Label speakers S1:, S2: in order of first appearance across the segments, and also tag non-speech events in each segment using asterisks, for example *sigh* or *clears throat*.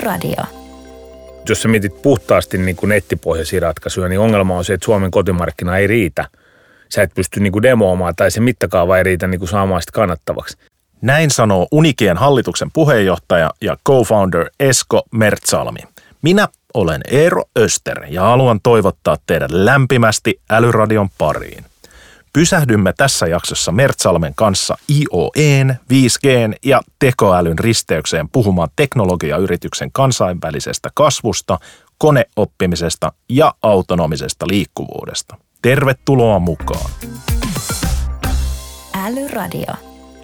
S1: Älyradio.
S2: Jos sä mietit puhtaasti niin kuin nettipohjaisia ratkaisuja, niin ongelma on se, että Suomen kotimarkkina ei riitä. Sä et pysty niin kuin demoamaan tai se mittakaava ei riitä niin kuin saamaan sitä kannattavaksi.
S3: Näin sanoo Unikien hallituksen puheenjohtaja ja co-founder Esko Mertsalmi. Minä olen Eero Öster ja haluan toivottaa teidät lämpimästi Älyradion pariin. Pysähdymme tässä jaksossa Mertsalmen kanssa IOEn, 5Gn ja tekoälyn risteykseen puhumaan teknologiayrityksen kansainvälisestä kasvusta, koneoppimisesta ja autonomisesta liikkuvuudesta. Tervetuloa mukaan.
S1: Älyradio.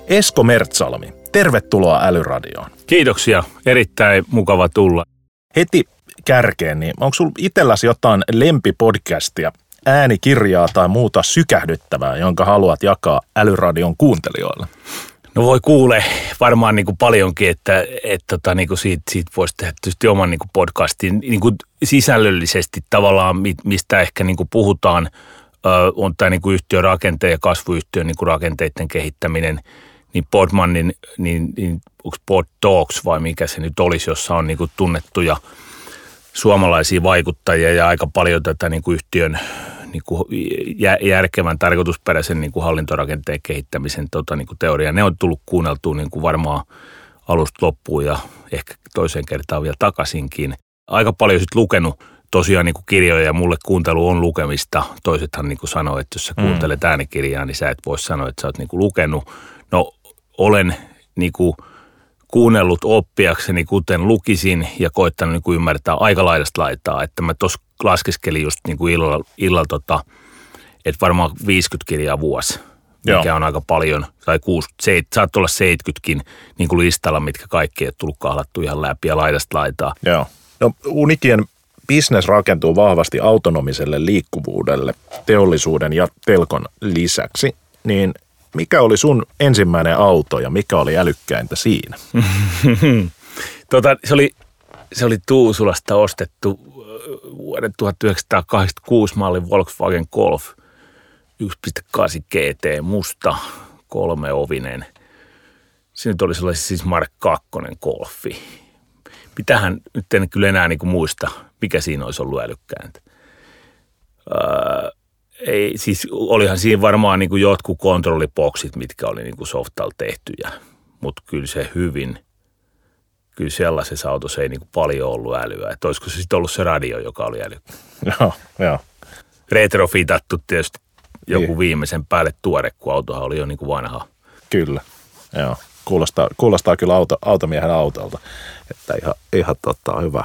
S3: Esko Mertsalmi, tervetuloa Älyradioon.
S2: Kiitoksia, erittäin mukava tulla.
S3: Heti kärkeen, niin onko sinulla itselläsi jotain lempipodcastia, äänikirjaa tai muuta sykähdyttävää, jonka haluat jakaa Älyradion kuuntelijoille?
S2: No voi kuule varmaan niin kuin paljonkin, että, että tota, niin kuin siitä, siitä voisi tehdä tietysti oman niin kuin podcastin niin kuin sisällöllisesti tavallaan, mistä ehkä niin kuin puhutaan, on tämä niin kuin yhtiön rakenteen ja kasvuyhtiön niin kuin rakenteiden kehittäminen, niin Podmanin, niin, niin onko Pod Talks vai mikä se nyt olisi, jossa on niin kuin tunnettuja suomalaisia vaikuttajia ja aika paljon tätä niin kuin yhtiön niin kuin järkevän, tarkoitusperäisen niin kuin hallintorakenteen kehittämisen tota, niin kuin teoria. Ne on tullut kuunneltua niin kuin varmaan alusta loppuun ja ehkä toiseen kertaan vielä takaisinkin. Aika paljon sitten lukenut tosiaan niin kuin kirjoja ja mulle kuuntelu on lukemista. Toisethan niin kuin sanoo, että jos sä mm. kuuntelet äänikirjaa, niin sä et voi sanoa, että sä oot niin kuin lukenut. No olen niin kuin kuunnellut oppiakseni, kuten lukisin ja koittanut niin kuin ymmärtää aika laidasta laitaa. Että mä tuossa laskeskelin just niin kuin illalla, illalla tota, että varmaan 50 kirjaa vuosi, mikä Joo. on aika paljon, tai 60, saat olla 70kin niin kuin listalla, mitkä kaikki ei tullut kahlattu ihan läpi ja laidasta laitaa.
S3: Joo. No Unikien bisnes rakentuu vahvasti autonomiselle liikkuvuudelle teollisuuden ja telkon lisäksi, niin mikä oli sun ensimmäinen auto ja mikä oli älykkäintä siinä? *laughs*
S2: tota, se, oli, se oli Tuusulasta ostettu vuoden 1986 mallin Volkswagen Golf 1.8 GT, musta, kolmeovinen. Se nyt oli sellainen siis Mark 2 Golfi. Mitähän nyt en kyllä enää niin kuin muista, mikä siinä olisi ollut älykkäintä. Öö, ei, siis olihan siinä varmaan niin kuin jotkut kontrolliboksit, mitkä oli niin kuin softal tehtyjä, mutta kyllä se hyvin, kyllä sellaisessa autossa ei niin kuin paljon ollut älyä. Että olisiko se sitten ollut se radio, joka oli äly. *laughs*
S3: Joo, joo.
S2: Retrofitattu tietysti joku niin. viimeisen päälle tuore, kun autohan oli jo niin kuin vanha.
S3: Kyllä, joo. Kuulostaa, kuulostaa kyllä auto, automiehen autolta, että ihan, ihan tota, hyvä.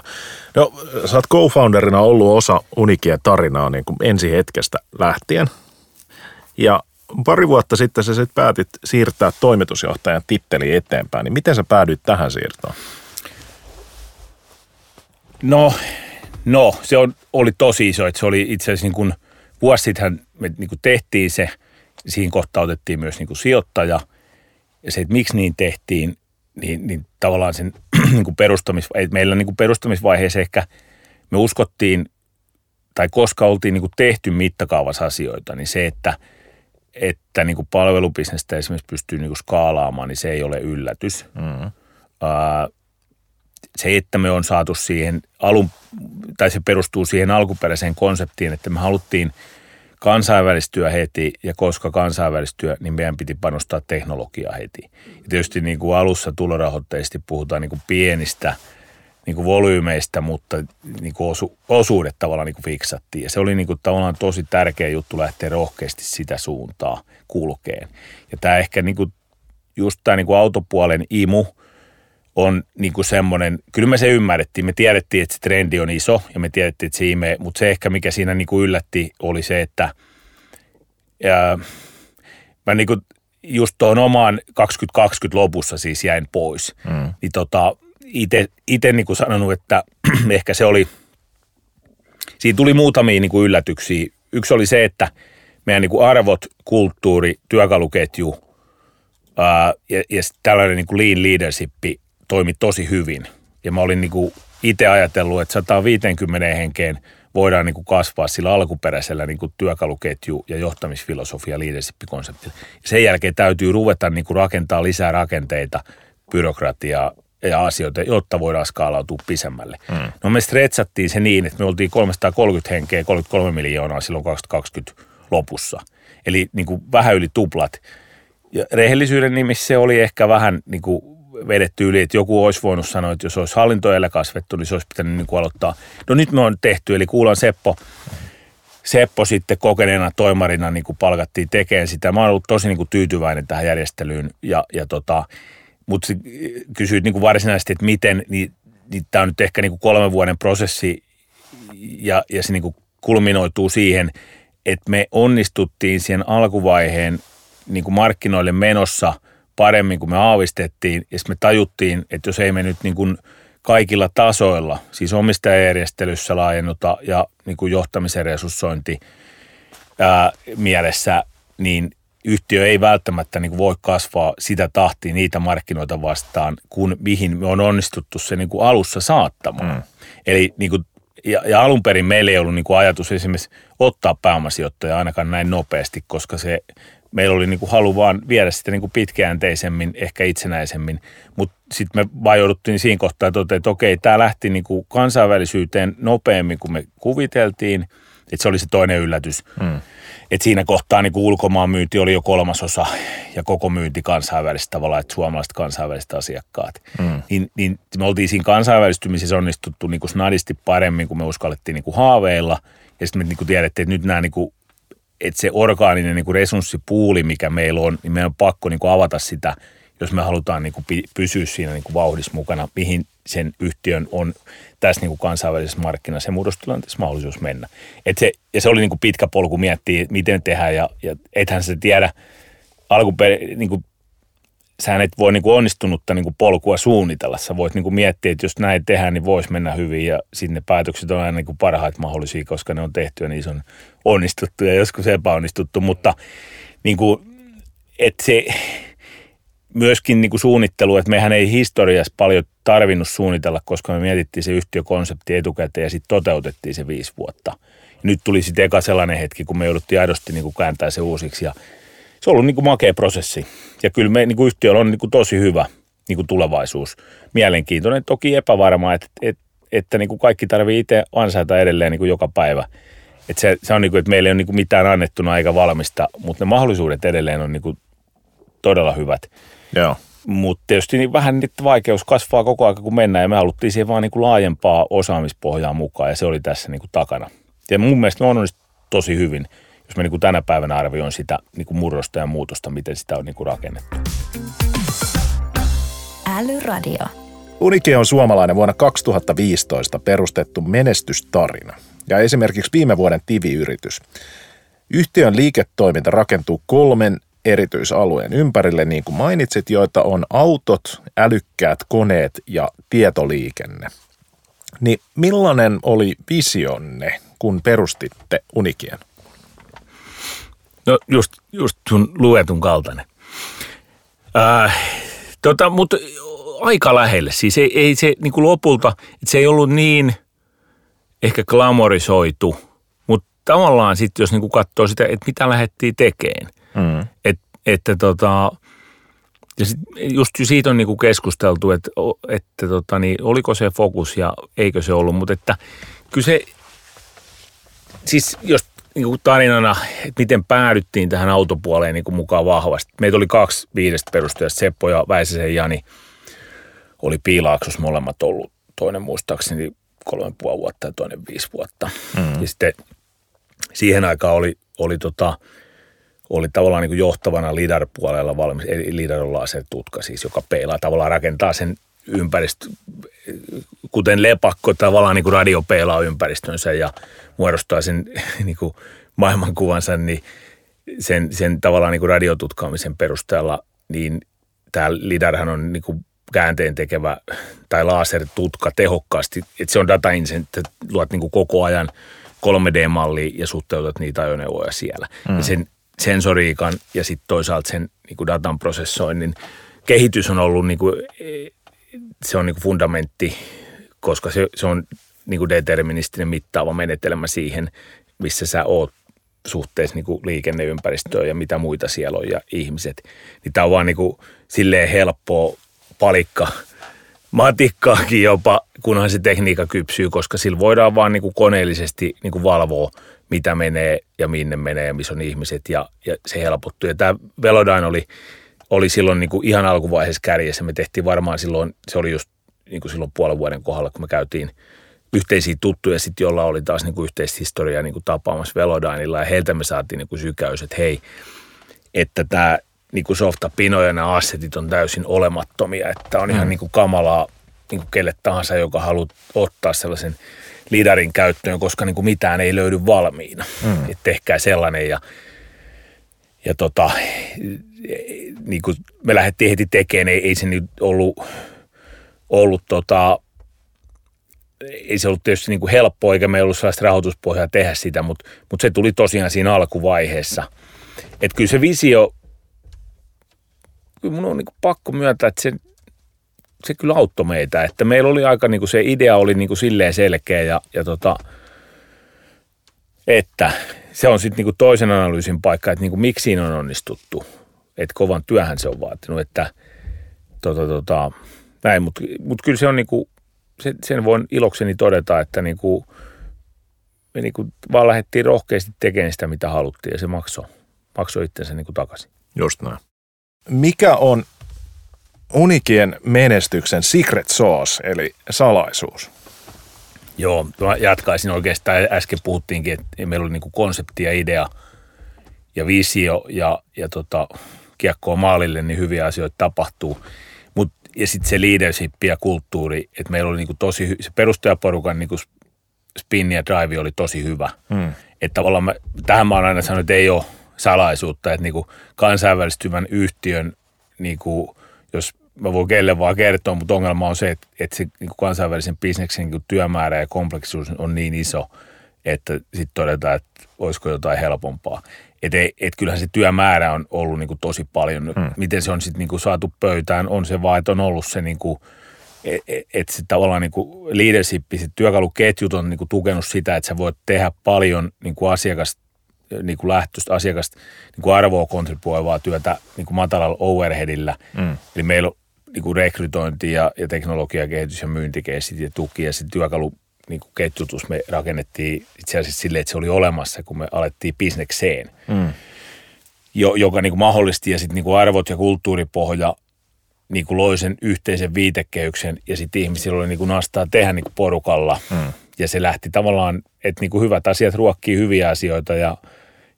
S3: No, sä oot co-founderina ollut osa Unikien tarinaa niin kuin ensi hetkestä lähtien. Ja pari vuotta sitten sä sitten päätit siirtää toimitusjohtajan titteli eteenpäin, niin miten sä päädyit tähän siirtoon?
S2: No, no se on, oli tosi iso, että se oli itse asiassa niin kuin, vuosi sittenhän me niin kuin tehtiin se, siinä kohtaa otettiin myös niin kuin sijoittaja – ja se, että miksi niin tehtiin, niin, niin tavallaan sen *clears throat* niin kuin perustamis, meillä niin kuin perustamisvaiheessa ehkä me uskottiin, tai koska oltiin niin kuin tehty mittakaavassa asioita, niin se, että, että niin kuin palvelubisnestä esimerkiksi pystyy niin kuin skaalaamaan, niin se ei ole yllätys. Mm-hmm. se, että me on saatu siihen alun, tai se perustuu siihen alkuperäiseen konseptiin, että me haluttiin – kansainvälistyä heti ja koska kansainvälistyä, niin meidän piti panostaa teknologiaa heti. Ja tietysti niin kuin alussa tulorahoitteisesti puhutaan niin kuin pienistä niin kuin volyymeista, mutta niin kuin osu, osuudet tavallaan niin kuin fiksattiin. Ja se oli niin kuin tavallaan tosi tärkeä juttu lähteä rohkeasti sitä suuntaa kulkeen. Ja tämä ehkä niin kuin, just tämä niin kuin autopuolen imu – on niin kuin semmoinen, kyllä me se ymmärrettiin, me tiedettiin, että se trendi on iso ja me tiedettiin, että se imee, mutta se ehkä mikä siinä niin kuin yllätti oli se, että ja, mä niin kuin just tuon omaan 2020 lopussa siis jäin pois, mm. niin tota, itse niin sanonut, että *clears throat* ehkä se oli, siinä tuli muutamia niin kuin yllätyksiä. Yksi oli se, että meidän niin kuin arvot, kulttuuri, työkaluketju ää, ja, ja tällainen niin kuin lean leadership toimi tosi hyvin. Ja mä olin niin kuin itse ajatellut, että 150 henkeen voidaan niin kuin kasvaa sillä alkuperäisellä niin kuin työkaluketju- ja johtamisfilosofia leadership-konseptilla. Sen jälkeen täytyy ruveta niin kuin rakentaa lisää rakenteita, byrokratiaa, ja asioita, jotta voidaan skaalautua pisemmälle. Mm. No me stretsattiin se niin, että me oltiin 330 henkeä, 33 miljoonaa silloin 2020 lopussa. Eli niin kuin vähän yli tuplat. Ja rehellisyyden nimissä se oli ehkä vähän niin kuin vedetty yli, että joku olisi voinut sanoa, että jos olisi hallintoelää kasvettu, niin se olisi pitänyt niin kuin aloittaa. No nyt me on tehty, eli kuulan Seppo, Seppo sitten kokeneena toimarina niin kuin palkattiin tekemään sitä. Mä oon ollut tosi niin kuin tyytyväinen tähän järjestelyyn, ja, ja tota, mutta kysyit niin kuin varsinaisesti, että miten, niin, niin tämä on nyt ehkä niin kuin kolmen vuoden prosessi, ja, ja se niin kuin kulminoituu siihen, että me onnistuttiin siihen alkuvaiheen niin kuin markkinoille menossa paremmin kuin me aavistettiin, ja me tajuttiin, että jos ei me nyt niin kuin kaikilla tasoilla, siis omistajajärjestelyssä laajennuta ja niin kuin johtamisen resurssointi ää, mielessä, niin yhtiö ei välttämättä niin kuin voi kasvaa sitä tahtia niitä markkinoita vastaan, kun mihin me on onnistuttu se niin kuin alussa saattamaan. Mm. Eli niin kuin, ja, ja alun perin meillä ei ollut niin kuin ajatus esimerkiksi ottaa pääomasijoittoja ainakaan näin nopeasti, koska se meillä oli niin kuin halu vaan viedä sitä niin kuin pitkäjänteisemmin, ehkä itsenäisemmin, mutta sitten me vaan jouduttiin siinä kohtaa toteamaan, että okei, tämä lähti niin kuin kansainvälisyyteen nopeammin kuin me kuviteltiin, että se oli se toinen yllätys. Mm. Että siinä kohtaa niin ulkomaan myynti oli jo kolmasosa ja koko myynti kansainvälistä tavalla, että suomalaiset kansainväliset asiakkaat. Mm. Niin, niin me oltiin siinä kansainvälistymisessä onnistuttu niin kuin snadisti paremmin, kuin me uskallettiin niin kuin haaveilla. Ja sitten me niin kuin tiedettiin, että nyt nämä niin kuin että se orgaaninen niin kuin resurssipuuli, mikä meillä on, niin meidän on pakko niin kuin avata sitä, jos me halutaan niin kuin pysyä siinä niin kuin vauhdissa mukana, mihin sen yhtiön on tässä niin kuin kansainvälisessä markkinassa ja muutostilanteessa mahdollisuus mennä. Et se, ja se oli niin kuin pitkä polku miettiä, miten tehdään ja, ja ethän se tiedä alkuperin, niin kuin sä et voi niin kuin onnistunutta niin kuin polkua suunnitella. Sä voit niin kuin miettiä, että jos näin tehdään, niin voisi mennä hyvin ja sinne päätökset on aina niin kuin parhaita mahdollisia, koska ne on tehty ja niissä on onnistuttu ja joskus epäonnistuttu, mutta niin kuin, että se myöskin niin kuin suunnittelu, että mehän ei historiassa paljon tarvinnut suunnitella, koska me mietittiin se yhtiökonsepti etukäteen ja sitten toteutettiin se viisi vuotta. Nyt tuli sitten eka sellainen hetki, kun me jouduttiin aidosti niin kuin kääntää se uusiksi ja se on ollut niin kuin makea prosessi. Ja kyllä me niin kuin yhtiöllä on niin kuin tosi hyvä niin kuin tulevaisuus. Mielenkiintoinen, toki epävarma, että, että, että niin kuin kaikki tarvii itse ansaita edelleen niin kuin joka päivä. Että se, se on niin kuin, että meillä ei ole niin kuin mitään annettuna eikä valmista, mutta ne mahdollisuudet edelleen on niin kuin todella hyvät.
S3: Joo.
S2: Mutta tietysti niin vähän niitä vaikeus kasvaa koko ajan, kun mennään, ja me haluttiin siihen vaan niin kuin laajempaa osaamispohjaa mukaan, ja se oli tässä niin kuin takana. Ja mun mielestä ne on tosi hyvin jos mä niin kuin tänä päivänä arvioin sitä niin kuin murrosta ja muutosta, miten sitä on niin kuin rakennettu.
S1: Älyradio.
S3: Unike on suomalainen vuonna 2015 perustettu menestystarina ja esimerkiksi viime vuoden TV-yritys. Yhtiön liiketoiminta rakentuu kolmen erityisalueen ympärille, niin kuin mainitsit, joita on autot, älykkäät koneet ja tietoliikenne. Niin millainen oli visionne, kun perustitte Unikien?
S2: No just, just sun luetun kaltainen. Äh, tota, mutta aika lähelle. Siis ei, ei se niin kuin lopulta, että se ei ollut niin ehkä glamorisoitu, mutta tavallaan sitten jos niin kuin katsoo sitä, että mitä lähdettiin tekemään. Mm. Et, että tota, ja sit just siitä on niinku keskusteltu, että, että tota, niin, oliko se fokus ja eikö se ollut, mutta että kyllä se, siis jos niin kuin tarinana, että miten päädyttiin tähän autopuoleen niin kuin mukaan vahvasti. Meitä oli kaksi viidestä perustajasta, Seppo ja Väisäsen Jani oli Piilaaksos molemmat ollut. Toinen muistaakseni kolme puoli vuotta ja toinen viisi vuotta. Mm. Ja sitten siihen aikaan oli, oli, tota, oli tavallaan niin johtavana LIDAR-puolella valmis, eli LIDAR on lasertutka siis, joka peilaa tavallaan rakentaa sen ympäristö, kuten lepakko tavallaan niin kuin radio peilaa ympäristönsä ja muodostaa sen *laughs* niin kuin maailmankuvansa, niin sen, sen tavallaan niin kuin radiotutkaamisen perusteella, niin tämä LIDARhan on niin kuin käänteen tekevä tai lasertutka tehokkaasti, että se on data että luot niin kuin koko ajan 3D-malli ja suhteutat niitä ajoneuvoja siellä. Mm. Ja sen sensoriikan ja sitten toisaalta sen niin kuin datan prosessoinnin kehitys on ollut niin kuin se on niin kuin fundamentti, koska se, se on niin kuin deterministinen mittaava menetelmä siihen, missä sä oot suhteessa niin kuin liikenneympäristöön ja mitä muita siellä on ja ihmiset. Niin tämä on vaan niin kuin silleen helppoa palikka matikkaakin jopa, kunhan se tekniikka kypsyy, koska sillä voidaan vaan niin kuin koneellisesti niin kuin valvoa, mitä menee ja minne menee ja missä on ihmiset ja, ja se helpottuu. Ja tämä Velodyne oli, oli silloin niin kuin ihan alkuvaiheessa kärjessä. Me tehtiin varmaan silloin, se oli just niin kuin silloin puolen vuoden kohdalla, kun me käytiin yhteisiä tuttuja sitten, jolla oli taas niin kuin yhteishistoriaa niin kuin tapaamassa Velodynella ja heiltä me saatiin niin kuin sykäys, että hei, että tämä niin kuin softa pino ja nämä assetit on täysin olemattomia, että on ihan mm. niin kuin kamalaa niin kuin kelle tahansa, joka haluaa ottaa sellaisen lidarin käyttöön, koska niin kuin mitään ei löydy valmiina. Mm. Että tehkää sellainen ja, ja tota, niin kuin me lähdettiin heti tekemään, ei, ei se nyt ollut, ollut tota, ei se ollut tietysti niin kuin helppoa, eikä meillä ollut sellaista rahoituspohjaa tehdä sitä, mutta, mutta se tuli tosiaan siinä alkuvaiheessa. Että kyllä se visio, kyllä mun on niin kuin pakko myöntää, että se, se kyllä auttoi meitä. Että meillä oli aika, niin kuin se idea oli niin kuin silleen selkeä ja, ja tota, että se on sitten niin toisen analyysin paikka, että niin kuin miksi siinä on onnistuttu. Että kovan työhän se on vaatinut, että tota, tota, näin, mutta mut kyllä se on niin kuin, se, sen voin ilokseni todeta, että niin kuin, me niin kuin vaan lähdettiin rohkeasti tekemään sitä, mitä haluttiin ja se maksoi, maksoi itsensä niin kuin takaisin.
S3: Just näin. Mikä on Unikien menestyksen secret sauce, eli salaisuus?
S2: Joo, mä jatkaisin oikeastaan. Äsken puhuttiinkin, että meillä oli niin kuin konsepti ja idea ja visio ja, ja tota, kiekkoa maalille, niin hyviä asioita tapahtuu. Mut, ja sitten se leadership ja kulttuuri, että meillä oli niin kuin tosi, se perustajaporukan niin kuin spin ja drive oli tosi hyvä. Hmm. Että tavallaan mä, tähän mä oon aina sanonut, että ei ole salaisuutta, että niin kuin kansainvälistyvän yhtiön, niin kuin, jos mä voin kelle vaan kertoa, mutta ongelma on se, että, että se niin kansainvälisen bisneksen niin työmäärä ja kompleksisuus on niin iso, että sitten todetaan, että olisiko jotain helpompaa. Että et kyllähän se työmäärä on ollut niin tosi paljon. Hmm. Miten se on sitten niin saatu pöytään, on se vaan, että on ollut se niin kuin, että e, et tavallaan niin leadership, se työkaluketjut on niin tukenut sitä, että sä voit tehdä paljon niin asiakas, niin kuin lähtöistä asiakasta niin kuin arvoa kontribuoivaa työtä niin kuin matalalla overheadillä. Mm. Eli meillä on niin kuin rekrytointi ja, ja teknologiakehitys ja myyntikeisit ja tuki ja sitten työkalu niin kuin ketjutus me rakennettiin itse asiassa silleen, että se oli olemassa, kun me alettiin bisnekseen, mm. jo, joka niin kuin mahdollisti ja sitten niin kuin arvot ja kulttuuripohja niin kuin loi sen yhteisen viitekehyksen ja sitten ihmisillä oli niin kuin nastaa tehdä niin kuin porukalla. Mm. Ja se lähti tavallaan, että niin kuin hyvät asiat ruokkii hyviä asioita ja,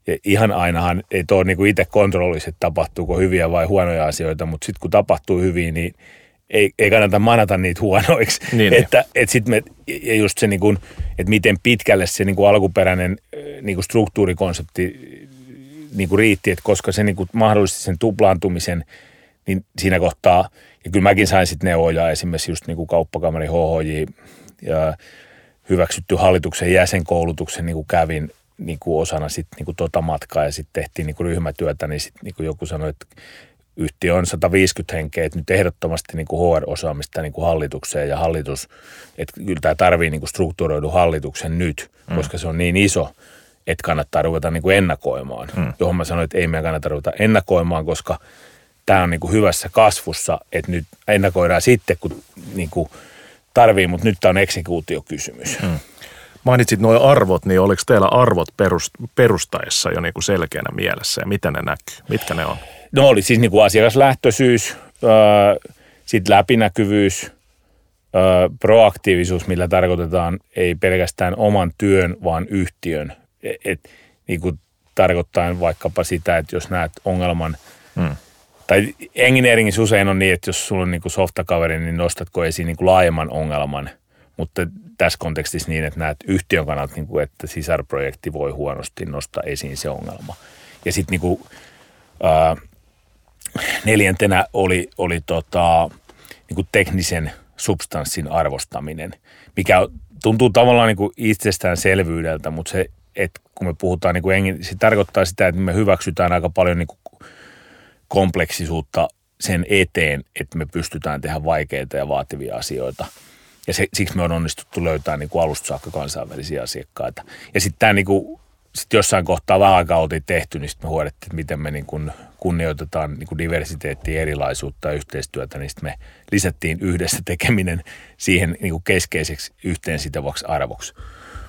S2: ja ihan ainahan ei tuo niin itse kontrollisi, että tapahtuuko hyviä vai huonoja asioita, mutta sitten kun tapahtuu hyvin, niin ei, ei kannata manata niitä huonoiksi. *laughs* Niin, että niin. et sit me, ja just se, niin kuin, että miten pitkälle se niin kuin alkuperäinen niin kuin struktuurikonsepti niin kuin riitti, että koska se niin kuin mahdollisti sen tuplaantumisen, niin siinä kohtaa, ja kyllä mäkin sain sitten neuvoja esimerkiksi just niin kuin kauppakamari HHJ ja hyväksytty hallituksen jäsenkoulutuksen niin kuin kävin niin kuin osana sitten niin kuin tota matkaa ja sitten tehtiin niin kuin ryhmätyötä, niin sitten niin kuin joku sanoi, että yhtiö on 150 henkeä, että nyt ehdottomasti niin kuin HR-osaamista niin kuin hallitukseen ja hallitus, että kyllä tämä tarvii niin kuin strukturoidun hallituksen nyt, mm. koska se on niin iso, että kannattaa ruveta niin kuin ennakoimaan. Mm. Johon mä sanoin, että ei meidän kannata ruveta ennakoimaan, koska tämä on niin kuin hyvässä kasvussa, että nyt ennakoidaan sitten, kun niin kuin tarvii, mutta nyt tämä on eksekuutiokysymys. Mm.
S3: Mainitsit nuo arvot, niin oliko teillä arvot perustaessa jo niin kuin selkeänä mielessä ja miten ne näkyy? Mitkä ne on?
S2: No oli siis niin kuin asiakaslähtöisyys, sitten läpinäkyvyys, proaktiivisuus, millä tarkoitetaan ei pelkästään oman työn, vaan yhtiön. Et, et, niin kuin tarkoittaa vaikkapa sitä, että jos näet ongelman, hmm. tai engineeringissä usein on niin, että jos sulla on niin kuin softakaveri, niin nostatko esiin niin kuin laajemman ongelman, mutta tässä kontekstissa niin, että näet yhtiön kannalta, niin kuin, että sisarprojekti voi huonosti nostaa esiin se ongelma. Ja sitten niin kuin, neljäntenä oli, oli tota, niin kuin teknisen substanssin arvostaminen, mikä tuntuu tavallaan niin kuin itsestäänselvyydeltä, mutta se, että kun me puhutaan, niin kuin, se tarkoittaa sitä, että me hyväksytään aika paljon niin kuin kompleksisuutta sen eteen, että me pystytään tehdä vaikeita ja vaativia asioita. Ja se, siksi me on onnistuttu löytää niin alusta saakka kansainvälisiä asiakkaita. Ja sitten tämä niin kuin sitten jossain kohtaa vähän aikaa oltiin tehty, niin sitten me huolettiin, että miten me niin kuin kunnioitetaan niin kuin diversiteettiä, erilaisuutta ja yhteistyötä, niin sitten me lisättiin yhdessä tekeminen siihen niin kuin keskeiseksi yhteensitovaksi arvoksi.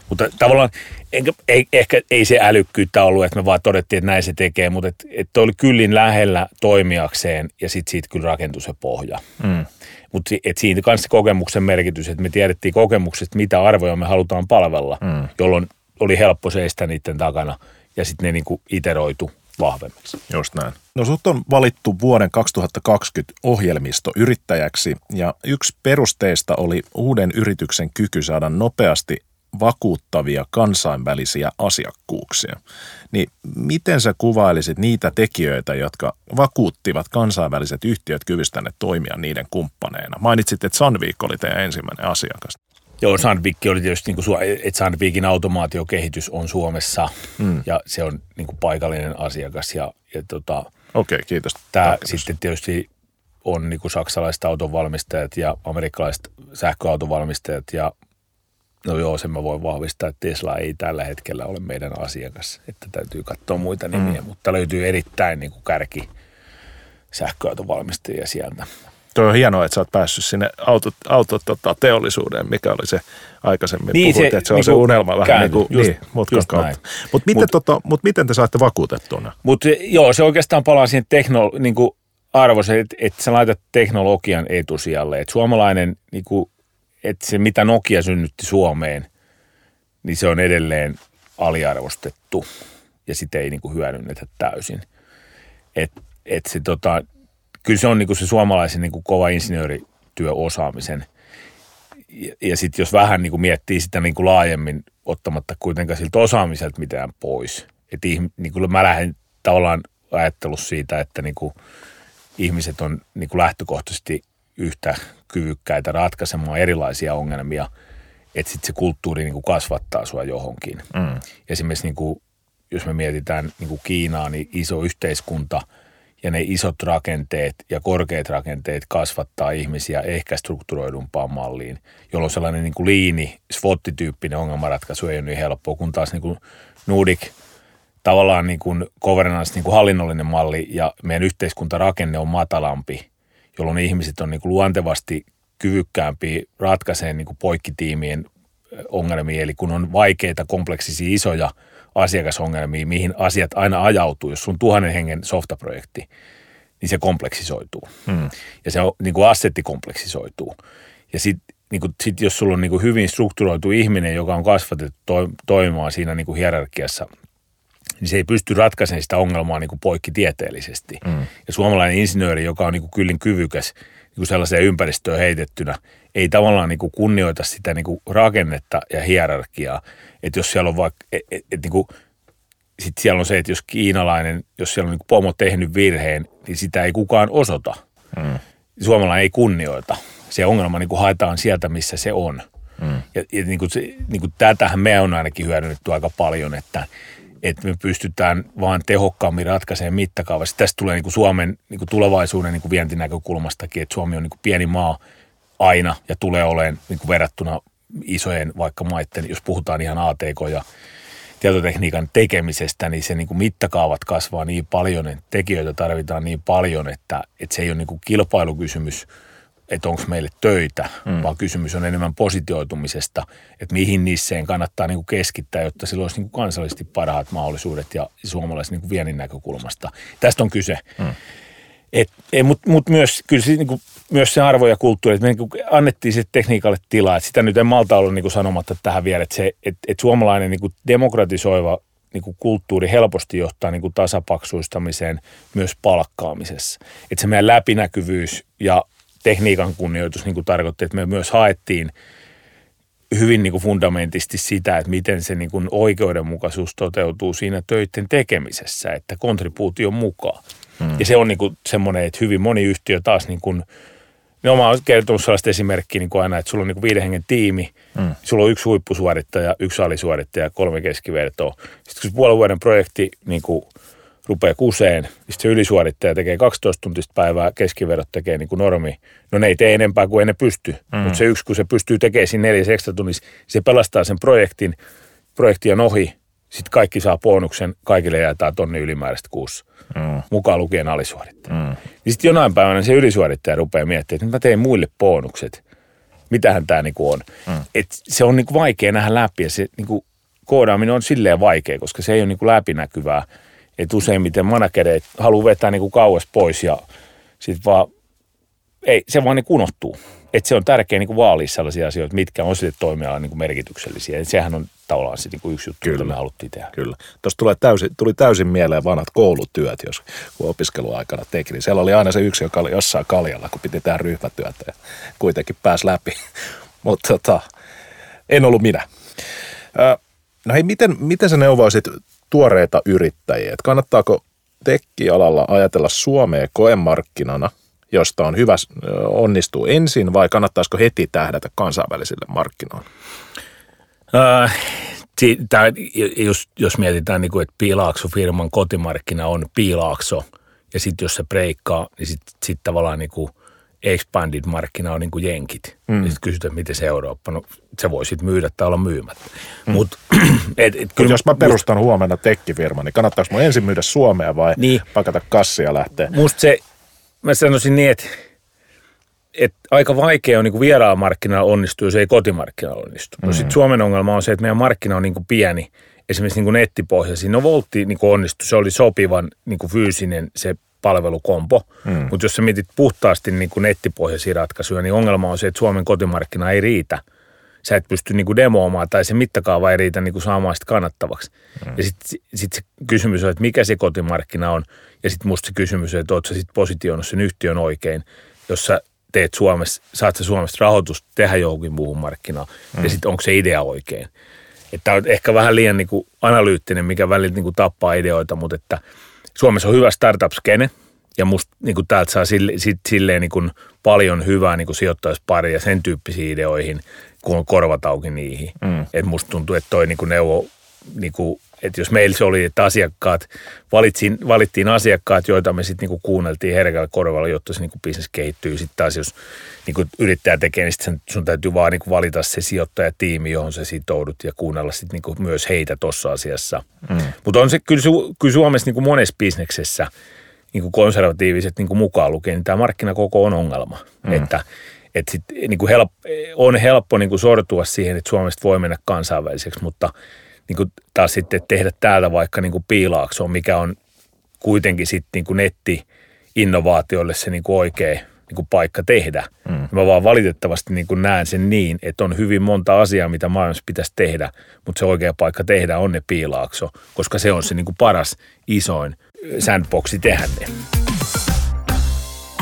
S2: Mutta tavallaan enkä, ei, ehkä ei se älykkyyttä ollut, että me vaan todettiin, että näin se tekee, mutta että, että oli kyllin lähellä toimijakseen ja sitten siitä kyllä rakentui se pohja. Mm. Mutta et siitä kanssa kokemuksen merkitys, että me tiedettiin kokemuksesta, mitä arvoja me halutaan palvella, mm. jolloin oli helppo seistä niiden takana ja sitten ne niinku iteroitu vahvemmiksi.
S3: Just näin. No sut on valittu vuoden 2020 ohjelmisto yrittäjäksi ja yksi perusteista oli uuden yrityksen kyky saada nopeasti vakuuttavia kansainvälisiä asiakkuuksia. Niin miten sä kuvailisit niitä tekijöitä, jotka vakuuttivat kansainväliset yhtiöt kyvystänne toimia niiden kumppaneina? Mainitsit, että Sandvik oli teidän ensimmäinen asiakas.
S2: Joo, Sandvik oli tietysti, niin kuin, että Sandvikin automaatiokehitys on Suomessa mm. ja se on niin kuin paikallinen asiakas. Ja, ja tota,
S3: Okei, okay, kiitos.
S2: Tämä sitten tietysti on niin kuin saksalaiset autonvalmistajat ja amerikkalaiset sähköautovalmistajat ja No joo, sen mä voin vahvistaa, että Tesla ei tällä hetkellä ole meidän asiakas, että täytyy katsoa muita nimiä, mm. mutta löytyy erittäin niin kuin kärki sähköautovalmistajia sieltä.
S3: Tuo on hienoa, että sä oot päässyt sinne auto, auto tota, teollisuuteen, mikä oli se aikaisemmin niin, puhuit, se, että se on niin se unelma vähän niin kuin just, niin, mutkan just kautta. Mutta miten, mut, tota, mut miten te saatte vakuutettuna?
S2: Mutta joo, se oikeastaan palaa siihen tekno, niin kuin arvoisen, että, että sä laitat teknologian etusijalle. Että suomalainen niin kuin että se mitä Nokia synnytti Suomeen, niin se on edelleen aliarvostettu ja sitä ei niin kuin hyödynnetä täysin. Et, et se, tota, kyllä se on niin kuin se suomalaisen niin kuin kova insinöörityöosaamisen. Ja, ja sitten jos vähän niin kuin miettii sitä niin kuin laajemmin, ottamatta kuitenkaan siltä osaamiselta mitään pois. Että niin kuin mä lähden tavallaan ajattelussa siitä, että niin kuin ihmiset on niin kuin lähtökohtaisesti yhtä kyvykkäitä ratkaisemaan erilaisia ongelmia, että sitten se kulttuuri niin kuin kasvattaa sua johonkin. Mm. Esimerkiksi niin kuin, jos me mietitään niin kuin Kiinaa, niin iso yhteiskunta ja ne isot rakenteet ja korkeat rakenteet kasvattaa ihmisiä ehkä strukturoidumpaan malliin, jolloin sellainen niin kuin liini, svottityyppinen ongelmanratkaisu ei ole niin helppoa, kun taas niin kuin Nordic tavallaan niin kuin governance, niin kuin hallinnollinen malli ja meidän yhteiskuntarakenne on matalampi – jolloin ihmiset on niin kuin luontevasti kyvykkäämpi ratkaisemaan niin kuin poikkitiimien ongelmia. Eli kun on vaikeita, kompleksisia, isoja asiakasongelmia, mihin asiat aina ajautuu, jos sun tuhannen hengen softaprojekti, niin se kompleksisoituu. Hmm. Ja se on, niin kuin assetti kompleksisoituu. Ja sitten niin kuin, sit jos sulla on niin kuin hyvin strukturoitu ihminen, joka on kasvatettu to, toimimaan siinä niin kuin hierarkiassa – niin se ei pysty ratkaisemaan sitä ongelmaa niin kuin poikkitieteellisesti. Mm. Ja suomalainen insinööri, joka on niin kuin kyllin kyvykäs niin kuin sellaiseen ympäristöön heitettynä, ei tavallaan niin kuin kunnioita sitä niin kuin rakennetta ja hierarkiaa. Että jos siellä on vaikka, et, et, et niin kuin, sit siellä on se, että jos kiinalainen, jos siellä on niin pomo tehnyt virheen, niin sitä ei kukaan osoita. Mm. Suomalainen ei kunnioita. Se ongelma niin kuin haetaan sieltä, missä se on. Mm. Ja, ja niin kuin se, niin kuin tätähän me on ainakin hyödynnetty aika paljon, että että me pystytään vaan tehokkaammin ratkaisemaan mittakaavassa. Tästä tulee niin kuin Suomen niin kuin tulevaisuuden niin kuin vientinäkökulmastakin, että Suomi on niin kuin pieni maa aina ja tulee olemaan niin kuin verrattuna isojen vaikka maiden, jos puhutaan ihan ATK ja tietotekniikan tekemisestä, niin se niin kuin mittakaavat kasvaa niin paljon, että tekijöitä tarvitaan niin paljon, että, että se ei ole niin kuin kilpailukysymys – että onko meille töitä, mm. vaan kysymys on enemmän positioitumisesta, että mihin niisseen kannattaa niin kuin keskittää, jotta sillä olisi niin kuin kansallisesti parhaat mahdollisuudet ja suomalaisen niin kuin viennin näkökulmasta. Tästä on kyse. Mm. Mutta mut myös, kyllä niin kuin, myös se arvo ja kulttuuri, että me niin annettiin se tekniikalle tilaa. Että sitä nyt en malta olla niin kuin sanomatta tähän vielä, että, se, että, että suomalainen niin kuin demokratisoiva niin kuin kulttuuri helposti johtaa niin kuin tasapaksuistamiseen myös palkkaamisessa. Että se meidän läpinäkyvyys ja tekniikan kunnioitus niin kuin tarkoitti, että me myös haettiin hyvin niin kuin fundamentisti sitä, että miten se niin kuin oikeudenmukaisuus toteutuu siinä töiden tekemisessä, että kontribuution mukaan. Hmm. Ja se on niin kuin semmoinen, että hyvin moni yhtiö taas niin kuin, no mä oon kertonut sellaista esimerkkiä niin kuin aina, että sulla on niin kuin viiden hengen tiimi, hmm. sulla on yksi huippusuorittaja, yksi alisuorittaja, kolme keskivertoa. Sitten kun se puolen vuoden projekti niin kuin rupeaa kuseen, sitten se ylisuorittaja tekee 12 tuntista päivää, keskiverrot tekee niin kuin normi. No ne ei tee enempää kuin ei ne pysty, mm. mutta se yksi, kun se pystyy tekemään siinä neljäs ekstra tunnissa, se pelastaa sen projektin, projekti on ohi, sitten kaikki saa bonuksen, kaikille jaetaan tonni ylimääräistä kuussa, mm. mukaan lukien alisuorittaja. Mm. Niin sitten jonain päivänä se ylisuorittaja rupeaa miettimään, että mä teen muille bonukset. Mitähän tämä niinku on. Mm. Et se on niinku vaikea nähdä läpi ja se niinku koodaaminen on silleen vaikea, koska se ei ole niinku läpinäkyvää. Että useimmiten managereet haluaa vetää niinku kauas pois ja sitten vaan, ei, se vaan niin unohtuu että se on tärkeää niin vaalia sellaisia asioita, mitkä on sille toimialalle niin merkityksellisiä. Et sehän on tavallaan se niin yksi juttu, Kyllä. jota me haluttiin tehdä.
S3: Kyllä. Tuossa tulee täysin, tuli täysin mieleen vanhat koulutyöt, jos kun opiskeluaikana teki. Niin siellä oli aina se yksi, joka oli jossain kaljalla, kun piti tehdä ryhmätyötä ja kuitenkin pääsi läpi. *laughs* Mutta tota, en ollut minä. No hei, miten, miten sä neuvoisit tuoreita yrittäjiä? Et kannattaako tekkialalla ajatella Suomea koemarkkinana – josta on hyvä onnistua ensin vai kannattaisiko heti tähdätä kansainvälisille markkinoille?
S2: Äh, tää, jos, jos mietitään, niin kuin, että Piilaakso-firman kotimarkkina on Piilaakso ja sitten jos se breikkaa, niin sitten sit tavallaan niin kuin expanded markkina on niin kuin jenkit. Mm. Sitten kysytään, miten se Eurooppa, no se voi sitten myydä tai olla myymättä. Mm. Mut, *clears throat*
S3: et, et, kyllä, jos mä perustan must, huomenna tekkifirman, niin kannattaako mun ensin myydä Suomea vai niin, pakata kassia lähteä?
S2: Musta se mä sanoisin niin, että, että aika vaikea on niin vieraan markkinalla onnistua, jos ei kotimarkkinalla onnistu. No mm. sitten Suomen ongelma on se, että meidän markkina on niin kuin pieni, esimerkiksi niin kuin nettipohjaisiin. No Voltti niin kuin onnistui, se oli sopivan niin kuin fyysinen se palvelukompo, mm. mutta jos sä mietit puhtaasti niin kuin nettipohjaisia ratkaisuja, niin ongelma on se, että Suomen kotimarkkina ei riitä. Sä et pysty niin kuin demoamaan tai se mittakaava ei riitä niin kuin saamaan sitä kannattavaksi. Mm. Ja sitten sit se kysymys on, että mikä se kotimarkkina on – ja sitten musta se kysymys, että ootko sitten positioinut sen yhtiön oikein, jos sä teet Suomessa, saat sä Suomesta rahoitusta tehdä johonkin muuhun markkinaan, mm. ja sitten onko se idea oikein. Että on ehkä vähän liian niin kuin analyyttinen, mikä välillä niin kuin tappaa ideoita, mutta että Suomessa on hyvä startup-skene, ja musta niin kuin täältä saa sille, sit, silleen niin kuin paljon hyvää niin kuin ja sen tyyppisiin ideoihin, kun korvat auki niihin. Mm. Että musta tuntuu, että toi niin kuin neuvo niin kuin että jos meillä se oli, että asiakkaat, valittiin, valittiin asiakkaat, joita me sitten niinku kuunneltiin herkällä korvalla, jotta se niinku bisnes kehittyy. Sitten taas jos niinku yrittäjä tekee, niin sit sun täytyy vaan niinku valita se sijoittajatiimi, johon se sitoudut ja kuunnella sitten niinku myös heitä tuossa asiassa. Mm. Mutta on se kyllä, su, kyllä Suomessa niinku monessa bisneksessä niinku konservatiiviset niinku mukaan lukee, niin tämä markkinakoko on ongelma. Mm. Että et sit, niinku help, on helppo niinku sortua siihen, että Suomesta voi mennä kansainväliseksi, mutta – niin kuin taas sitten tehdä täältä vaikka niin kuin piilaaksoon, mikä on kuitenkin sitten niin kuin netti-innovaatioille se niin kuin oikea niin kuin paikka tehdä. Mm. Mä vaan valitettavasti niin kuin näen sen niin, että on hyvin monta asiaa, mitä maailmassa pitäisi tehdä, mutta se oikea paikka tehdä on ne piilaakso, koska se on se niin kuin paras, isoin sandboxi tehdä ne.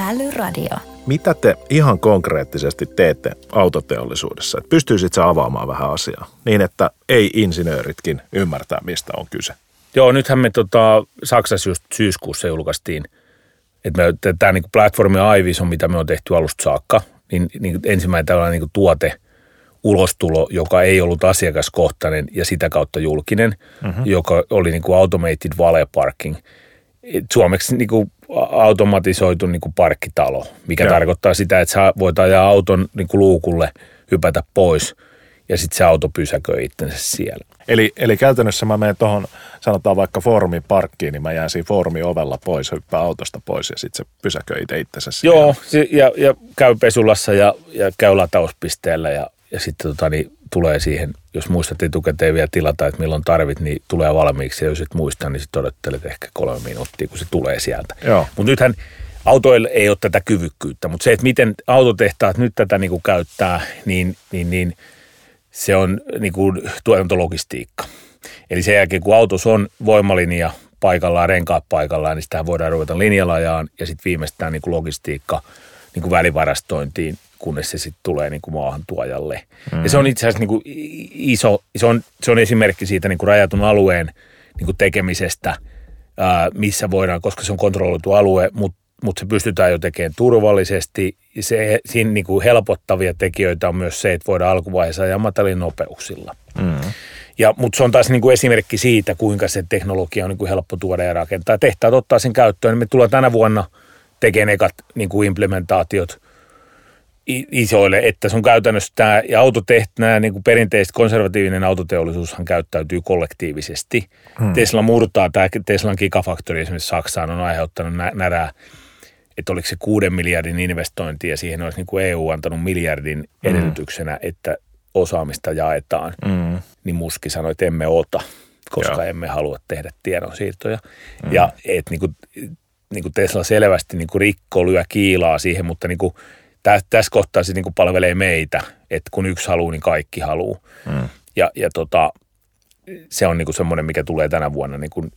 S3: Älyradio. Mitä te ihan konkreettisesti teette autoteollisuudessa? Että pystyisit sä avaamaan vähän asiaa niin, että ei-insinööritkin ymmärtää, mistä on kyse?
S2: Joo, nythän me tota, Saksassa just syyskuussa julkaistiin, että me, tämä niin platformi Aivis on, mitä me on tehty alusta saakka, niin, niin ensimmäinen tällainen niin tuote, ulostulo, joka ei ollut asiakaskohtainen ja sitä kautta julkinen, mm-hmm. joka oli niin kuin automated valet parking. Suomeksi niin kuin automatisoitu niin kuin parkkitalo, mikä Joo. tarkoittaa sitä, että sä voit ajaa auton niin kuin luukulle, hypätä pois ja sitten se auto pysäköi itsensä siellä.
S3: Eli, eli käytännössä mä menen tuohon, sanotaan vaikka foorumin parkkiin, niin mä jään siinä foorumin ovella pois, hyppää autosta pois ja sitten se pysäköi itse itsensä siellä.
S2: Joo, ja, ja käy pesulassa ja, ja käy latauspisteellä ja, ja sitten tota, niin tulee siihen, jos muistat etukäteen vielä tilata, että milloin tarvit, niin tulee valmiiksi. Ja jos et muista, niin sitten odottelet ehkä kolme minuuttia, kun se tulee sieltä. Mutta nythän autoille ei ole tätä kyvykkyyttä, mutta se, että miten autotehtaat nyt tätä niin kuin käyttää, niin, niin, niin se on niin kuin tuotantologistiikka. Eli sen jälkeen, kun autos on voimalinja paikallaan, renkaat paikallaan, niin sitä voidaan ruveta linjalajaan ja sitten viimeistään niin kuin logistiikka niin kuin välivarastointiin kunnes se sitten tulee niin kuin maahantuojalle. Mm. Ja se on itse asiassa niin kuin iso, se on, se on esimerkki siitä niin kuin rajatun alueen niin kuin tekemisestä, ää, missä voidaan, koska se on kontrolloitu alue, mutta mut se pystytään jo tekemään turvallisesti. Se, siinä niin kuin helpottavia tekijöitä on myös se, että voidaan alkuvaiheessa ajaa matalin nopeuksilla. Mm. Ja, mutta se on taas niin kuin esimerkki siitä, kuinka se teknologia on niin kuin helppo tuoda ja rakentaa. Tehtaat ottaa sen käyttöön. Me tullaan tänä vuonna tekemään ekat niin kuin implementaatiot – isoille, että se on käytännössä tämä, ja autotehtää, niin kuin perinteisesti konservatiivinen autoteollisuushan käyttäytyy kollektiivisesti. Hmm. Tesla murtaa, tämä Teslan Gigafactory esimerkiksi Saksaan on aiheuttanut nä- närää, että oliko se kuuden miljardin investointi ja siihen olisi niin kuin EU antanut miljardin hmm. edellytyksenä, että osaamista jaetaan. Hmm. Niin Muski sanoi, että emme ota, koska ja. emme halua tehdä tiedonsiirtoja. Hmm. Ja että niin kuin, niin kuin Tesla selvästi niin kuin rikko, lyö kiilaa siihen, mutta niin kuin – tässä kohtaa se niin kuin palvelee meitä, että kun yksi haluaa, niin kaikki haluaa. Mm. Ja, ja tota, se on niin kuin semmoinen, mikä tulee tänä vuonna niin kuin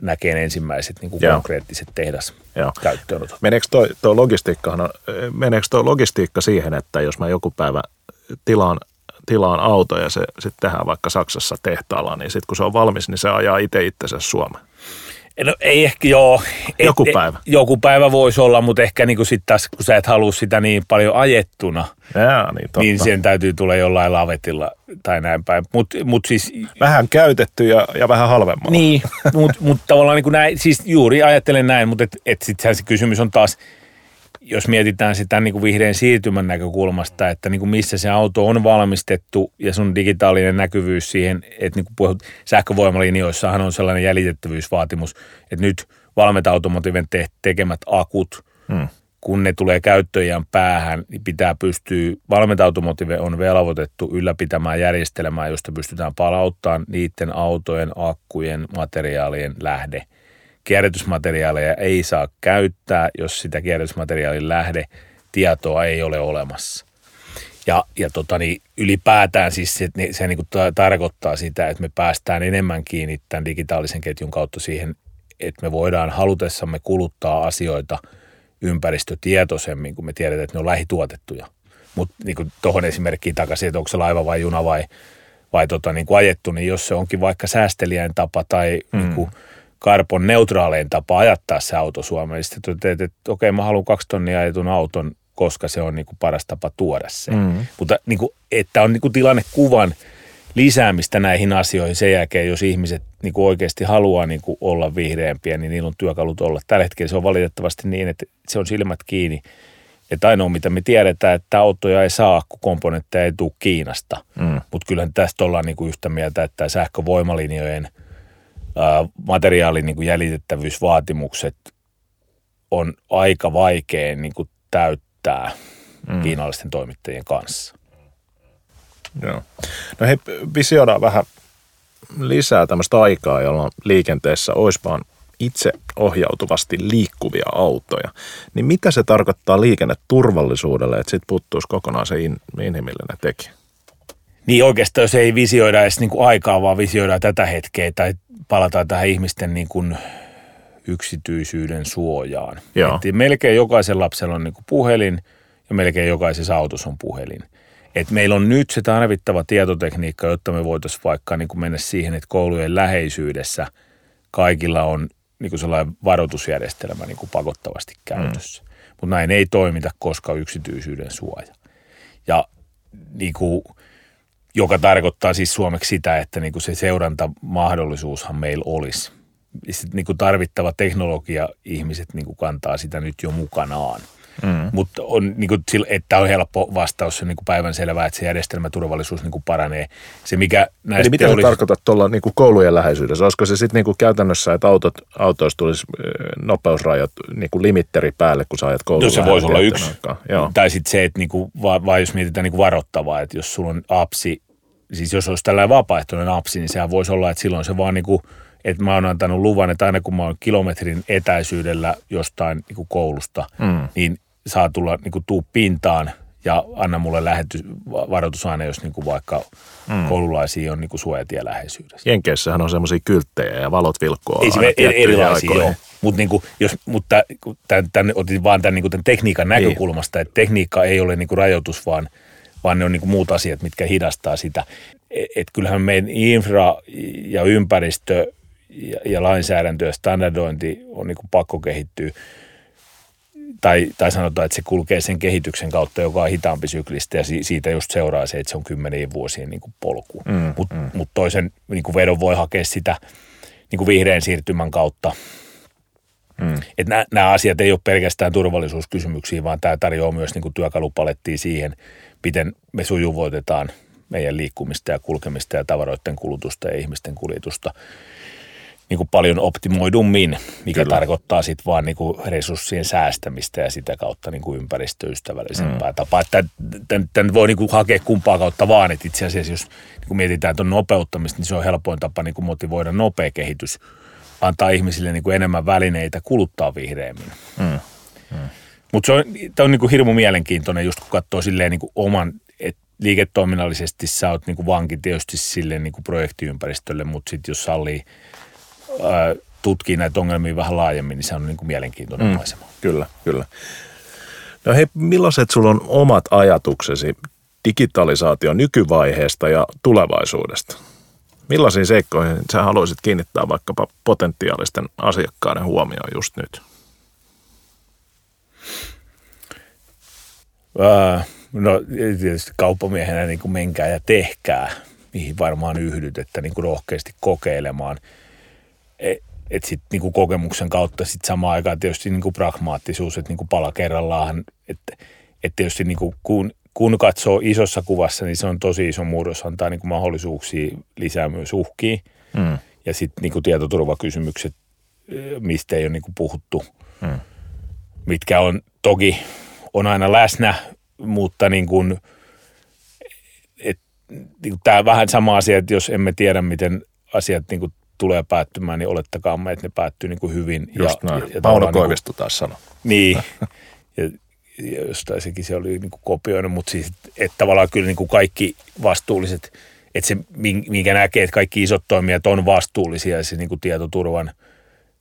S2: näkee ensimmäiset niin kuin konkreettiset tehdas käyttöönotot.
S3: Meneekö toi, toi, logistiikka, meneekö toi logistiikka siihen, että jos mä joku päivä tilaan, tilaan auto ja se sitten tehdään vaikka Saksassa tehtaalla, niin sitten kun se on valmis, niin se ajaa itse itsensä Suomeen?
S2: No ei ehkä joo.
S3: Joku et, päivä.
S2: Joku päivä voisi olla, mutta ehkä niin sitten taas, kun sä et halua sitä niin paljon ajettuna,
S3: Jaa, niin, totta.
S2: niin sen täytyy tulla jollain lavetilla tai näin päin. Mut, mut siis,
S3: vähän käytetty ja, ja vähän halvemmalla.
S2: Niin, mutta mut tavallaan niin kuin näin, siis juuri ajattelen näin, mutta et, et sitten se kysymys on taas – jos mietitään sitä niin kuin vihreän siirtymän näkökulmasta, että niin kuin missä se auto on valmistettu ja sun digitaalinen näkyvyys siihen, että niin kuin puhut, sähkövoimalinjoissahan on sellainen jäljitettävyysvaatimus, että nyt Valmet Automotiven te- tekemät akut, hmm. kun ne tulee käyttöjään päähän, niin pitää pystyä, Valmet Automotive on velvoitettu ylläpitämään järjestelmää, josta pystytään palauttamaan niiden autojen, akkujen, materiaalien lähde – kierrätysmateriaaleja ei saa käyttää, jos sitä kierrätysmateriaalin lähde tietoa ei ole olemassa. Ja, ja tota, niin ylipäätään siis se, se niin kuin tarkoittaa sitä, että me päästään enemmän kiinni tämän digitaalisen ketjun kautta siihen, että me voidaan halutessamme kuluttaa asioita ympäristötietoisemmin, kun me tiedetään, että ne on lähituotettuja. Mutta niin tuohon esimerkkiin takaisin, että onko se laiva vai juna vai, vai tota, niin kuin ajettu, niin jos se onkin vaikka säästeliäin tapa tai mm. niin kuin, karbon neutraalein tapa ajattaa se auto Suomeen. Sitten teet, että, että okei, mä haluan kaksi tonnia ajetun auton, koska se on niin kuin paras tapa tuoda se. Mm. Mutta niin kuin, että on niin kuin tilannekuvan lisäämistä näihin asioihin sen jälkeen, jos ihmiset niin kuin oikeasti haluaa niin kuin olla vihreämpiä, niin niillä on työkalut olla. Tällä hetkellä se on valitettavasti niin, että se on silmät kiinni. Että ainoa, mitä me tiedetään, että autoja ei saa, kun komponentteja ei tule Kiinasta. Mm. Mutta kyllähän tästä ollaan niin kuin yhtä mieltä, että sähkövoimalinjojen – materiaalin niin kuin jäljitettävyysvaatimukset on aika vaikea niin kuin täyttää mm. kiinalaisten toimittajien kanssa.
S3: Joo. No hei, visioidaan vähän lisää tämmöistä aikaa, jolloin liikenteessä olisi vaan itse ohjautuvasti liikkuvia autoja. Niin mitä se tarkoittaa liikenneturvallisuudelle, että sitten puuttuisi kokonaan se in, inhimillinen tekijä?
S2: Niin oikeastaan jos ei visioida edes niin kuin aikaa, vaan visioidaan tätä hetkeä tai palataan tähän ihmisten niin kuin yksityisyyden suojaan. Et melkein jokaisella lapsella on niin kuin puhelin ja melkein jokaisessa autossa on puhelin. Et meillä on nyt se tarvittava tietotekniikka, jotta me voitaisiin vaikka niin kuin mennä siihen, että koulujen läheisyydessä kaikilla on niin kuin sellainen varoitusjärjestelmä niin kuin pakottavasti käytössä. Mm. Mutta näin ei toimita, koska yksityisyyden suoja. Ja niin kuin, joka tarkoittaa siis suomeksi sitä, että niin kuin se seurantamahdollisuushan meillä olisi. Sitten niin kuin tarvittava teknologia ihmiset niin kuin kantaa sitä nyt jo mukanaan. Mm. Mutta on, niin kuin, että on helppo vastaus, se niin kuin päivän selvää, että se järjestelmäturvallisuus niin kuin paranee. Se, mikä
S3: näistä Eli mitä teollis... tarkoitat tuolla niin kuin koulujen läheisyydessä? Olisiko se sitten niin käytännössä, että autot, autoissa tulisi nopeusrajat niin kuin limitteri päälle, kun sä ajat kouluun?
S2: No se voisi olla yksi. Joo. Tai sitten se, että niin kuin, vai, vai jos mietitään niin kuin varoittavaa, että jos sulla on apsi, siis jos olisi tällainen vapaaehtoinen apsi, niin sehän voisi olla, että silloin se vaan niin kuin, että mä oon antanut luvan, että aina kun mä oon kilometrin etäisyydellä jostain niin kuin koulusta, mm. niin saa tulla niin kuin tuu pintaan ja anna mulle lähetys, varoitusaine, jos niin kuin vaikka mm. koululaisia on niin kuin suojatie läheisyydessä.
S3: Jenkeissähän on semmoisia kylttejä ja valot vilkkuu.
S2: Ei se erilaisia joo. Mut niin kuin, jos, mutta tämän, tämän, otin vaan tämän, niin kuin tämän tekniikan niin. näkökulmasta, että tekniikka ei ole niin kuin rajoitus, vaan, vaan ne on niin kuin muut asiat, mitkä hidastaa sitä. Et, et kyllähän meidän infra ja ympäristö ja, ja lainsäädäntö ja standardointi on niin kuin pakko kehittyä tai, tai sanotaan, että se kulkee sen kehityksen kautta, joka on hitaampi syklistä ja siitä just seuraa se, että se on kymmenien vuosien niin kuin polku. Mm, Mutta mm. mut toisen niin kuin vedon voi hakea sitä niin kuin vihreän siirtymän kautta Mm. Että nämä, asiat ei ole pelkästään turvallisuuskysymyksiä, vaan tämä tarjoaa myös niin kuin työkalupalettia siihen, miten me sujuvoitetaan meidän liikkumista ja kulkemista ja tavaroiden kulutusta ja ihmisten kuljetusta niin kuin paljon optimoidummin, mikä Kyllä. tarkoittaa sitten vaan niin kuin resurssien säästämistä ja sitä kautta niin kuin ympäristöystävällisempää mm. tapaa. Tämän, voi niin kuin hakea kumpaa kautta vaan, että itse asiassa jos niin kuin mietitään tuon nopeuttamista, niin se on helpoin tapa niin kuin motivoida nopea kehitys, antaa ihmisille niin kuin enemmän välineitä kuluttaa vihreämmin. Mm. Mm. Mutta se on, tämä on niin kuin hirmu mielenkiintoinen, just kun katsoo silleen niin kuin oman, että liiketoiminnallisesti sä oot niin kuin vanki tietysti silleen niin kuin projektiympäristölle, mutta sitten jos sallii – tutkii näitä ongelmia vähän laajemmin, niin se on niin kuin mielenkiintoinen mm, maisema.
S3: Kyllä, kyllä. No hei, millaiset sulla on omat ajatuksesi digitalisaation nykyvaiheesta ja tulevaisuudesta? Millaisiin seikkoihin sä haluaisit kiinnittää vaikkapa potentiaalisten asiakkaiden huomioon just nyt?
S2: Äh, no tietysti kauppamiehenä niin kuin menkää ja tehkää, mihin varmaan yhdyt, että niin kuin rohkeasti kokeilemaan – että sitten niinku kokemuksen kautta sitten samaan aikaan tietysti niinku pragmaattisuus, että niinku pala kerrallaan, että et tietysti niinku kun, kun katsoo isossa kuvassa, niin se on tosi iso murros, antaa niinku mahdollisuuksia lisää myös uhkia. Mm. Ja sitten niinku tietoturvakysymykset, mistä ei ole niinku puhuttu, mm. mitkä on toki on aina läsnä, mutta niin kuin, et, niin tämä vähän sama asia, että jos emme tiedä, miten asiat niin kuin tulee päättymään, niin olettakaamme, että ne päättyy niin kuin hyvin.
S3: Just ja, näin. Ja, Pauno niin Koivisto niin taas sanoi.
S2: Niin, *laughs* ja, ja jostain sekin se oli niin kuin kopioinut, mutta siis, että tavallaan kyllä niin kuin kaikki vastuulliset, että se, minkä näkee, että kaikki isot toimijat on vastuullisia ja se niin kuin tietoturvan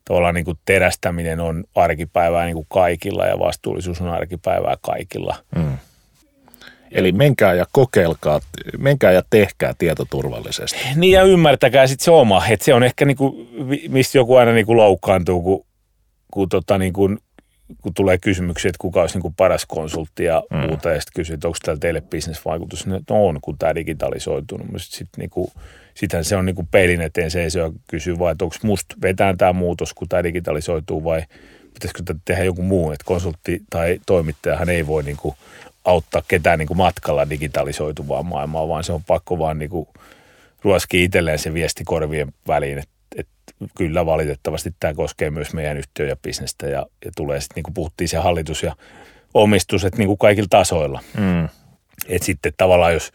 S2: tavallaan niin kuin terästäminen on arkipäivää niin kuin kaikilla ja vastuullisuus on arkipäivää kaikilla. Mm.
S3: Eli menkää ja kokeilkaa, menkää ja tehkää tietoturvallisesti.
S2: Niin ja ymmärtäkää sitten se oma, että se on ehkä niinku, mistä joku aina niinku loukkaantuu, kun, kun, tota niinku, kun tulee kysymyksiä, että kuka olisi niinku paras konsultti ja mm. muuta, ja sitten kysyy, että onko täällä teille bisnesvaikutus, niin no on, kun tämä digitalisoitunut. Sitten niinku, sittenhän se on niinku peilin eteen se, se kysyy vaan, että onko musta vetään tämä muutos, kun tämä digitalisoituu vai pitäisikö tehdä joku muu, että konsultti tai toimittajahan ei voi niinku auttaa ketään niin kuin matkalla digitalisoituvaa maailmaa, vaan se on pakko vaan niin kuin ruoski itselleen se viesti korvien väliin, että, että kyllä valitettavasti tämä koskee myös meidän yhtiö ja bisnestä ja, ja tulee sitten niin kuin puhuttiin se hallitus ja omistus, että niin kuin kaikilla tasoilla. Mm. Että sitten tavallaan jos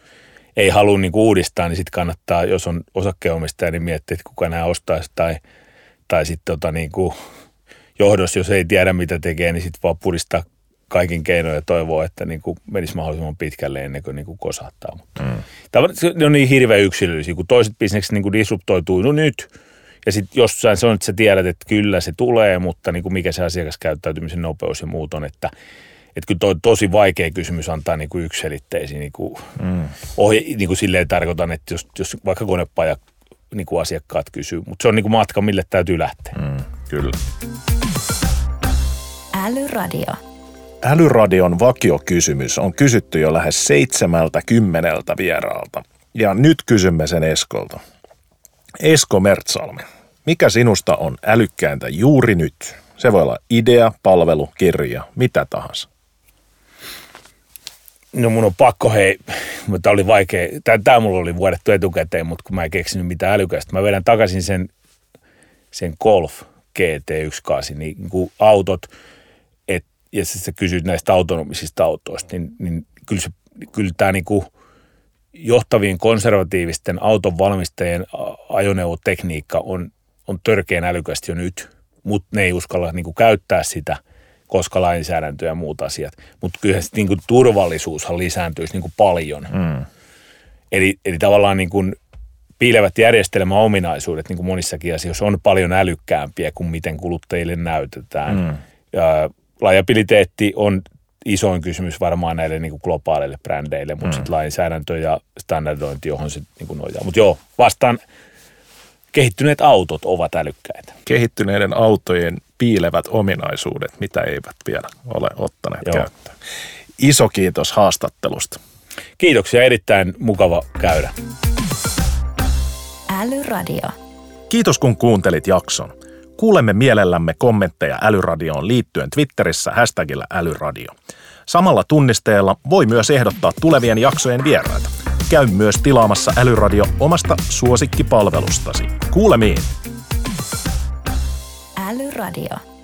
S2: ei halua niin kuin uudistaa, niin sitten kannattaa, jos on osakkeenomistaja, niin miettiä, että kuka nämä ostaisi tai, tai sitten tota niin kuin johdos, jos ei tiedä mitä tekee, niin sitten vaan puristaa kaikin keinoin ja toivoo, että niin kuin menisi mahdollisimman pitkälle ennen kuin, niin kuin kosahtaa. Mutta mm. ne on niin hirveän yksilöllisiä, kun toiset bisnekset niin kuin disruptoituu, no nyt. Ja sitten jossain se on, että sä tiedät, että kyllä se tulee, mutta niin kuin mikä se asiakaskäyttäytymisen nopeus ja muut on, että että kyllä toi tosi vaikea kysymys antaa niin kuin yksiselitteisiä niin kuin mm. ohje, niin kuin silleen tarkoitan, että jos, jos vaikka konepaja niin kuin asiakkaat kysyy, mutta se on niin kuin matka, mille täytyy lähteä. Mm,
S3: kyllä.
S1: Älyradio.
S3: Älyradion vakiokysymys on kysytty jo lähes seitsemältä kymmeneltä vieraalta. Ja nyt kysymme sen Eskolta. Esko Mertsalmi, mikä sinusta on älykkääntä juuri nyt? Se voi olla idea, palvelu, kirja, mitä tahansa.
S2: No mun on pakko, hei, mutta oli vaikea, tämä mulla oli vuodettu etukäteen, mutta kun mä en keksinyt mitään älykästä, mä vedän takaisin sen, sen Golf GT1 niin kuin autot – ja sitten sä kysyt näistä autonomisista autoista, niin, niin kyllä, se, kyllä tämä niinku johtavien konservatiivisten auton valmistajien ajoneuvotekniikka on, on törkeän älykästi jo nyt, mutta ne ei uskalla niinku käyttää sitä, koska lainsäädäntö ja muut asiat. Mutta kyllä se niinku turvallisuushan lisääntyisi niinku paljon. Mm. Eli, eli tavallaan niinku piilevät järjestelmäominaisuudet niin kuin monissakin asioissa on paljon älykkäämpiä kuin miten kuluttajille näytetään. Mm. Ja liabiliteetti on isoin kysymys varmaan näille niin kuin globaaleille brändeille, mutta mm. sitten lainsäädäntö ja standardointi, johon se niin kuin nojaa. Mutta joo, vastaan kehittyneet autot ovat älykkäitä.
S3: Kehittyneiden autojen piilevät ominaisuudet, mitä eivät vielä ole ottaneet joo. käyttöön. Iso kiitos haastattelusta.
S2: Kiitoksia, erittäin mukava käydä.
S1: Älyradio.
S3: Kiitos kun kuuntelit jakson. Kuulemme mielellämme kommentteja Älyradioon liittyen Twitterissä hashtagillä älyradio. Samalla tunnisteella voi myös ehdottaa tulevien jaksojen vieraita. Käy myös tilaamassa Älyradio omasta suosikkipalvelustasi. Kuulemiin!
S1: Älyradio.